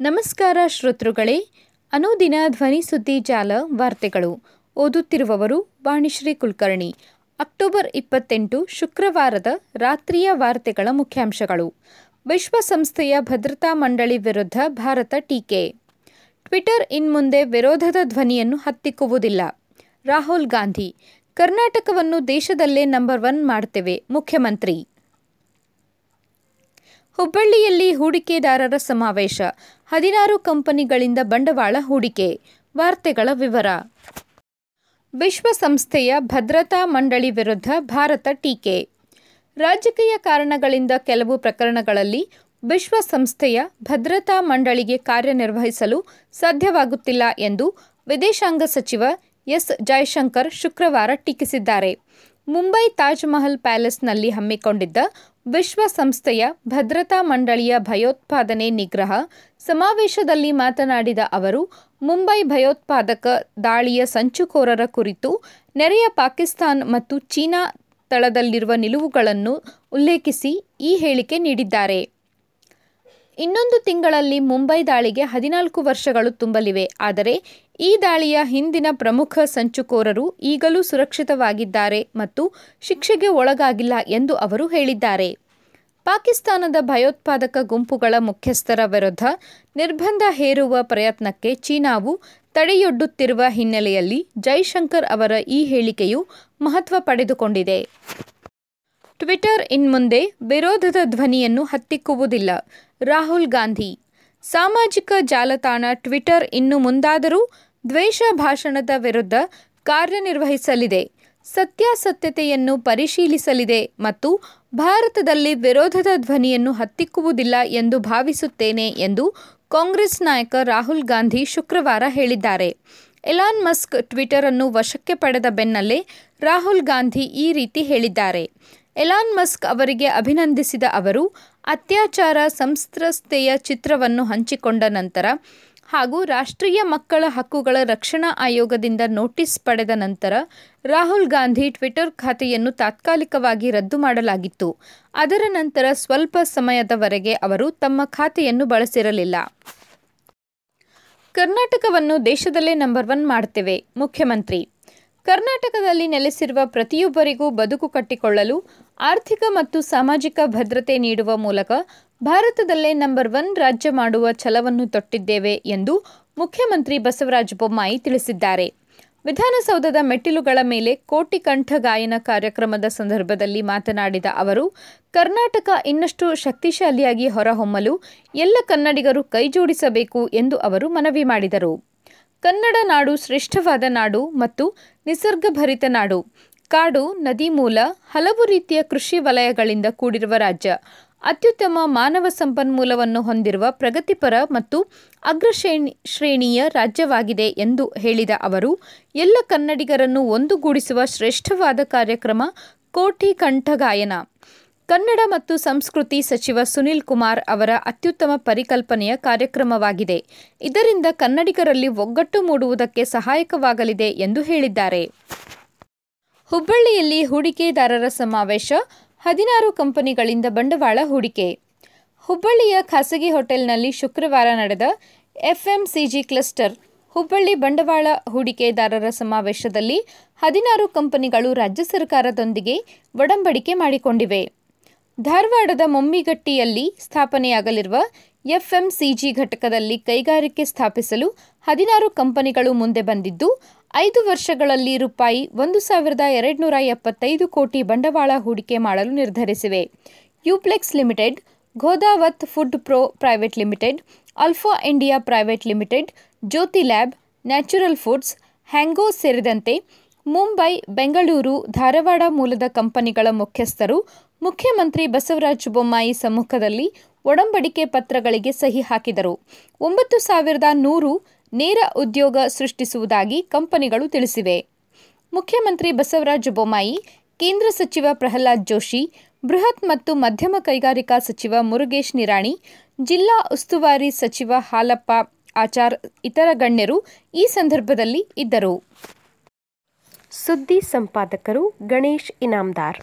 ನಮಸ್ಕಾರ ಶ್ರೋತೃಗಳೇ, ಅನುದಿನ ಧ್ವನಿ ಸುದ್ದಿ ಜಾಲ ವಾರ್ತೆಗಳು. ಓದುತ್ತಿರುವವರು ವಾಣಿಶ್ರೀ ಕುಲಕರ್ಣಿ. ಅಕ್ಟೋಬರ್ ಇಪ್ಪತ್ತೆಂಟು ಶುಕ್ರವಾರದ ರಾತ್ರಿಯ ವಾರ್ತೆಗಳ ಮುಖ್ಯಾಂಶಗಳು. ವಿಶ್ವಸಂಸ್ಥೆಯ ಭದ್ರತಾ ಮಂಡಳಿ ವಿರುದ್ಧ ಭಾರತ ಟೀಕೆ. ಟ್ವಿಟರ್ ಇನ್ಮುಂದೆ ವಿರೋಧದ ಧ್ವನಿಯನ್ನು ಹತ್ತಿಕ್ಕುವುದಿಲ್ಲ. ರಾಹುಲ್ ಗಾಂಧಿ. ಕರ್ನಾಟಕವನ್ನು ದೇಶದಲ್ಲೇ ನಂಬರ್ ಒನ್ ಮಾಡ್ತೇವೆ, ಮುಖ್ಯಮಂತ್ರಿ. ಹುಬ್ಬಳ್ಳಿಯಲ್ಲಿ ಹೂಡಿಕೆದಾರರ ಸಮಾವೇಶ. ಹದಿನಾರು ಕಂಪನಿಗಳಿಂದ ಬಂಡವಾಳ ಹೂಡಿಕೆ. ವಾರ್ತೆಗಳ ವಿವರ. ವಿಶ್ವಸಂಸ್ಥೆಯ ಭದ್ರತಾ ಮಂಡಳಿ ವಿರುದ್ಧ ಭಾರತ ಟೀಕೆ. ರಾಜಕೀಯ ಕಾರಣಗಳಿಂದ ಕೆಲವು ಪ್ರಕರಣಗಳಲ್ಲಿ ವಿಶ್ವಸಂಸ್ಥೆಯ ಭದ್ರತಾ ಮಂಡಳಿಗೆ ಕಾರ್ಯನಿರ್ವಹಿಸಲು ಸಾಧ್ಯವಾಗುತ್ತಿಲ್ಲ ಎಂದು ವಿದೇಶಾಂಗ ಸಚಿವ ಎಸ್. ಜಯಶಂಕರ್ ಶುಕ್ರವಾರ ಟೀಕಿಸಿದ್ದಾರೆ. ಮುಂಬೈ ತಾಜ್ ಮಹಲ್ ಪ್ಯಾಲೇಸ್ನಲ್ಲಿ ಹಮ್ಮಿಕೊಂಡಿದ್ದ ವಿಶ್ವಸಂಸ್ಥೆಯ ಭದ್ರತಾ ಮಂಡಳಿಯ ಭಯೋತ್ಪಾದನೆ ನಿಗ್ರಹ ಸಮಾವೇಶದಲ್ಲಿ ಮಾತನಾಡಿದ ಅವರು, ಮುಂಬೈ ಭಯೋತ್ಪಾದಕ ದಾಳಿಯ ಸಂಚುಕೋರರ ಕುರಿತು ನೆರೆಯ ಪಾಕಿಸ್ತಾನ್ ಮತ್ತು ಚೀನಾ ತಳದಲ್ಲಿರುವ ನಿಲುವುಗಳನ್ನು ಉಲ್ಲೇಖಿಸಿ ಈ ಹೇಳಿಕೆ ನೀಡಿದ್ದಾರೆ. ಇನ್ನೊಂದು ತಿಂಗಳಲ್ಲಿ ಮುಂಬೈ ದಾಳಿಗೆ ಹದಿನಾಲ್ಕು ವರ್ಷಗಳು ತುಂಬಲಿವೆ. ಆದರೆ, ಈ ದಾಳಿಯ ಹಿಂದಿನ ಪ್ರಮುಖ ಸಂಚುಕೋರರು ಈಗಲೂ ಸುರಕ್ಷಿತವಾಗಿದ್ದಾರೆ ಮತ್ತು ಶಿಕ್ಷೆಗೆ ಒಳಗಾಗಿಲ್ಲ ಎಂದು ಅವರು ಹೇಳಿದ್ದಾರೆ. ಪಾಕಿಸ್ತಾನದ ಭಯೋತ್ಪಾದಕ ಗುಂಪುಗಳ ಮುಖ್ಯಸ್ಥರ ವಿರುದ್ಧ ನಿರ್ಬಂಧ ಹೇರುವ ಪ್ರಯತ್ನಕ್ಕೆ ಚೀನಾವು ತಡೆಯೊಡ್ಡುತ್ತಿರುವ ಹಿನ್ನೆಲೆಯಲ್ಲಿ ಜೈಶಂಕರ್ ಅವರ ಈ ಹೇಳಿಕೆಯು ಮಹತ್ವ ಪಡೆದುಕೊಂಡಿದೆ. ಟ್ವಿಟರ್ ಇನ್ಮುಂದೆ ವಿರೋಧದ ಧ್ವನಿಯನ್ನು ಹತ್ತಿಕ್ಕುವುದಿಲ್ಲ. ರಾಹುಲ್ ಗಾಂಧಿ. ಸಾಮಾಜಿಕ ಜಾಲತಾಣ ಟ್ವಿಟರ್ ಇನ್ನು ಮುಂದಾದರೂ ದ್ವೇಷ ಭಾಷಣದ ವಿರುದ್ಧ ಕಾರ್ಯನಿರ್ವಹಿಸಲಿದೆ. ಸತ್ಯಾಸತ್ಯತೆಯನ್ನು ಪರಿಶೀಲಿಸಲಿದೆ ಮತ್ತು ಭಾರತದಲ್ಲಿ ವಿರೋಧದ ಧ್ವನಿಯನ್ನು ಹತ್ತಿಕ್ಕುವುದಿಲ್ಲ ಎಂದು ಭಾವಿಸುತ್ತೇನೆ ಎಂದು ಕಾಂಗ್ರೆಸ್ ನಾಯಕ ರಾಹುಲ್ ಗಾಂಧಿ ಶುಕ್ರವಾರ ಹೇಳಿದ್ದಾರೆ. ಎಲಾನ್ ಮಸ್ಕ್ ಟ್ವಿಟರ್ ಅನ್ನು ವಶಕ್ಕೆ ಪಡೆದ ಬೆನ್ನಲ್ಲೇ ರಾಹುಲ್ ಗಾಂಧಿ ಈ ರೀತಿ ಹೇಳಿದ್ದಾರೆ. ಎಲಾನ್ ಮಸ್ಕ್ ಅವರಿಗೆ ಅಭಿನಂದಿಸಿದ ಅವರು, ಅತ್ಯಾಚಾರ ಸಂತ್ರಸ್ತೆಯ ಚಿತ್ರವನ್ನು ಹಂಚಿಕೊಂಡ ನಂತರ ಹಾಗೂ ರಾಷ್ಟ್ರೀಯ ಮಕ್ಕಳ ಹಕ್ಕುಗಳ ರಕ್ಷಣಾ ಆಯೋಗದಿಂದ ನೋಟಿಸ್ ಪಡೆದ ನಂತರ ರಾಹುಲ್ ಗಾಂಧಿ ಟ್ವಿಟರ್ ಖಾತೆಯನ್ನು ತಾತ್ಕಾಲಿಕವಾಗಿ ರದ್ದು ಮಾಡಲಾಗಿತ್ತು. ಅದರ ನಂತರ ಸ್ವಲ್ಪ ಸಮಯದವರೆಗೆ ಅವರು ತಮ್ಮ ಖಾತೆಯನ್ನು ಬಳಸಿರಲಿಲ್ಲ. ಕರ್ನಾಟಕವನ್ನು ದೇಶದಲ್ಲೇ ನಂಬರ್ ಒನ್ ಮಾಡ್ತೇವೆ, ಮುಖ್ಯಮಂತ್ರಿ. ಕರ್ನಾಟಕದಲ್ಲಿ ನೆಲೆಸಿರುವ ಪ್ರತಿಯೊಬ್ಬರಿಗೂ ಬದುಕು ಕಟ್ಟಿಕೊಳ್ಳಲು ಆರ್ಥಿಕ ಮತ್ತು ಸಾಮಾಜಿಕ ಭದ್ರತೆ ನೀಡುವ ಮೂಲಕ ಭಾರತದಲ್ಲೇ ನಂಬರ್ ಒನ್ ರಾಜ್ಯ ಮಾಡುವ ಛಲವನ್ನು ತೊಟ್ಟಿದ್ದೇವೆ ಎಂದು ಮುಖ್ಯಮಂತ್ರಿ ಬಸವರಾಜ ಬೊಮ್ಮಾಯಿ ತಿಳಿಸಿದ್ದಾರೆ. ವಿಧಾನಸೌಧದ ಮೆಟ್ಟಿಲುಗಳ ಮೇಲೆ ಕೋಟಿ ಕಂಠ ಗಾಯನ ಕಾರ್ಯಕ್ರಮದ ಸಂದರ್ಭದಲ್ಲಿ ಮಾತನಾಡಿದ ಅವರು, ಕರ್ನಾಟಕ ಇನ್ನಷ್ಟು ಶಕ್ತಿಶಾಲಿಯಾಗಿ ಹೊರಹೊಮ್ಮಲು ಎಲ್ಲ ಕನ್ನಡಿಗರು ಕೈಜೋಡಿಸಬೇಕು ಎಂದು ಅವರು ಮನವಿ ಮಾಡಿದರು. ಕನ್ನಡ ನಾಡು ಶ್ರೇಷ್ಠವಾದ ನಾಡು ಮತ್ತು ನಿಸರ್ಗಭರಿತ ನಾಡು. ಕಾಡು, ನದಿ ಮೂಲ, ಹಲವು ರೀತಿಯ ಕೃಷಿ ವಲಯಗಳಿಂದ ಕೂಡಿರುವ ರಾಜ್ಯ. ಅತ್ಯುತ್ತಮ ಮಾನವ ಸಂಪನ್ಮೂಲವನ್ನು ಹೊಂದಿರುವ ಪ್ರಗತಿಪರ ಮತ್ತು ಅಗ್ರಶ್ರೇಣಿ ಶ್ರೇಣಿಯ ರಾಜ್ಯವಾಗಿದೆ ಎಂದು ಹೇಳಿದ ಅವರು, ಎಲ್ಲ ಕನ್ನಡಿಗರನ್ನು ಒಂದುಗೂಡಿಸುವ ಶ್ರೇಷ್ಠವಾದ ಕಾರ್ಯಕ್ರಮ ಕೋಟಿ ಕಂಠಗಾಯನ ಕನ್ನಡ ಮತ್ತು ಸಂಸ್ಕೃತಿ ಸಚಿವ ಸುನಿಲ್ ಕುಮಾರ್ ಅವರ ಅತ್ಯುತ್ತಮ ಪರಿಕಲ್ಪನೆಯ ಕಾರ್ಯಕ್ರಮವಾಗಿದೆ. ಇದರಿಂದ ಕನ್ನಡಿಗರಲ್ಲಿ ಒಗ್ಗಟ್ಟು ಮೂಡುವುದಕ್ಕೆ ಸಹಾಯಕವಾಗಲಿದೆ ಎಂದು ಹೇಳಿದ್ದಾರೆ. ಹುಬ್ಬಳ್ಳಿಯಲ್ಲಿ ಹೂಡಿಕೆದಾರರ ಸಮಾವೇಶ, ಹದಿನಾರು ಕಂಪನಿಗಳಿಂದ ಬಂಡವಾಳ ಹೂಡಿಕೆ. ಹುಬ್ಬಳ್ಳಿಯ ಖಾಸಗಿ ಹೋಟೆಲ್ನಲ್ಲಿ ಶುಕ್ರವಾರ ನಡೆದ ಎಫ್ಎಂಸಿಜಿ ಕ್ಲಸ್ಟರ್, ಹುಬ್ಬಳ್ಳಿ ಬಂಡವಾಳ ಹೂಡಿಕೆದಾರರ ಸಮಾವೇಶದಲ್ಲಿ ಹದಿನಾರು ಕಂಪನಿಗಳು ರಾಜ್ಯ ಸರ್ಕಾರದೊಂದಿಗೆ ಒಡಂಬಡಿಕೆ ಮಾಡಿಕೊಂಡಿವೆ. ಧಾರವಾಡದ ಮೊಮ್ಮಿಗಟ್ಟಿಯಲ್ಲಿ ಸ್ಥಾಪನೆಯಾಗಲಿರುವ ಎಫ್ಎಂಸಿಜಿ ಘಟಕದಲ್ಲಿ ಕೈಗಾರಿಕೆ ಸ್ಥಾಪಿಸಲು ಹದಿನಾರು ಕಂಪನಿಗಳು ಮುಂದೆ ಬಂದಿದ್ದು, ಐದು ವರ್ಷಗಳಲ್ಲಿ ರೂಪಾಯಿ ಒಂದು ಸಾವಿರದ ಎರಡುನೂರ ಎಪ್ಪತ್ತೈದು ಕೋಟಿ ಬಂಡವಾಳ ಹೂಡಿಕೆ ಮಾಡಲು ನಿರ್ಧರಿಸಿವೆ. Uflex limited, Ghodawat food pro private limited, alpha India private limited, Jyothi lab, natural foods, Hangyo ಸೇರಿದಂತೆ ಮುಂಬೈ, ಬೆಂಗಳೂರು, ಧಾರವಾಡ ಮೂಲದ ಕಂಪನಿಗಳ ಮುಖ್ಯಸ್ಥರು ಮುಖ್ಯಮಂತ್ರಿ ಬಸವರಾಜ ಬೊಮ್ಮಾಯಿ ಸಮ್ಮುಖದಲ್ಲಿ ಒಡಂಬಡಿಕೆ ಪತ್ರಗಳಿಗೆ ಸಹಿ ಹಾಕಿದರು. ಒಂಬತ್ತು ಸಾವಿರದ ನೂರು ನೇರ ಉದ್ಯೋಗ ಸೃಷ್ಟಿಸುವುದಾಗಿ ಕಂಪನಿಗಳು ತಿಳಿಸಿವೆ. ಮುಖ್ಯಮಂತ್ರಿ ಬಸವರಾಜ ಬೊಮ್ಮಾಯಿ, ಕೇಂದ್ರ ಸಚಿವ ಪ್ರಹ್ಲಾದ್ ಜೋಶಿ, ಬೃಹತ್ ಮತ್ತು ಮಧ್ಯಮ ಕೈಗಾರಿಕಾ ಸಚಿವ ಮುರುಗೇಶ್ ನಿರಾಣಿ, ಜಿಲ್ಲಾ ಉಸ್ತುವಾರಿ ಸಚಿವ ಹಾಲಪ್ಪ ಆಚಾರ್ ಇತರ ಗಣ್ಯರು ಈ ಸಂದರ್ಭದಲ್ಲಿ ಇದ್ದರು. ಸುದ್ದಿ ಸಂಪಾದಕರು ಗಣೇಶ್ ಇನಾಮ್ದಾರ್.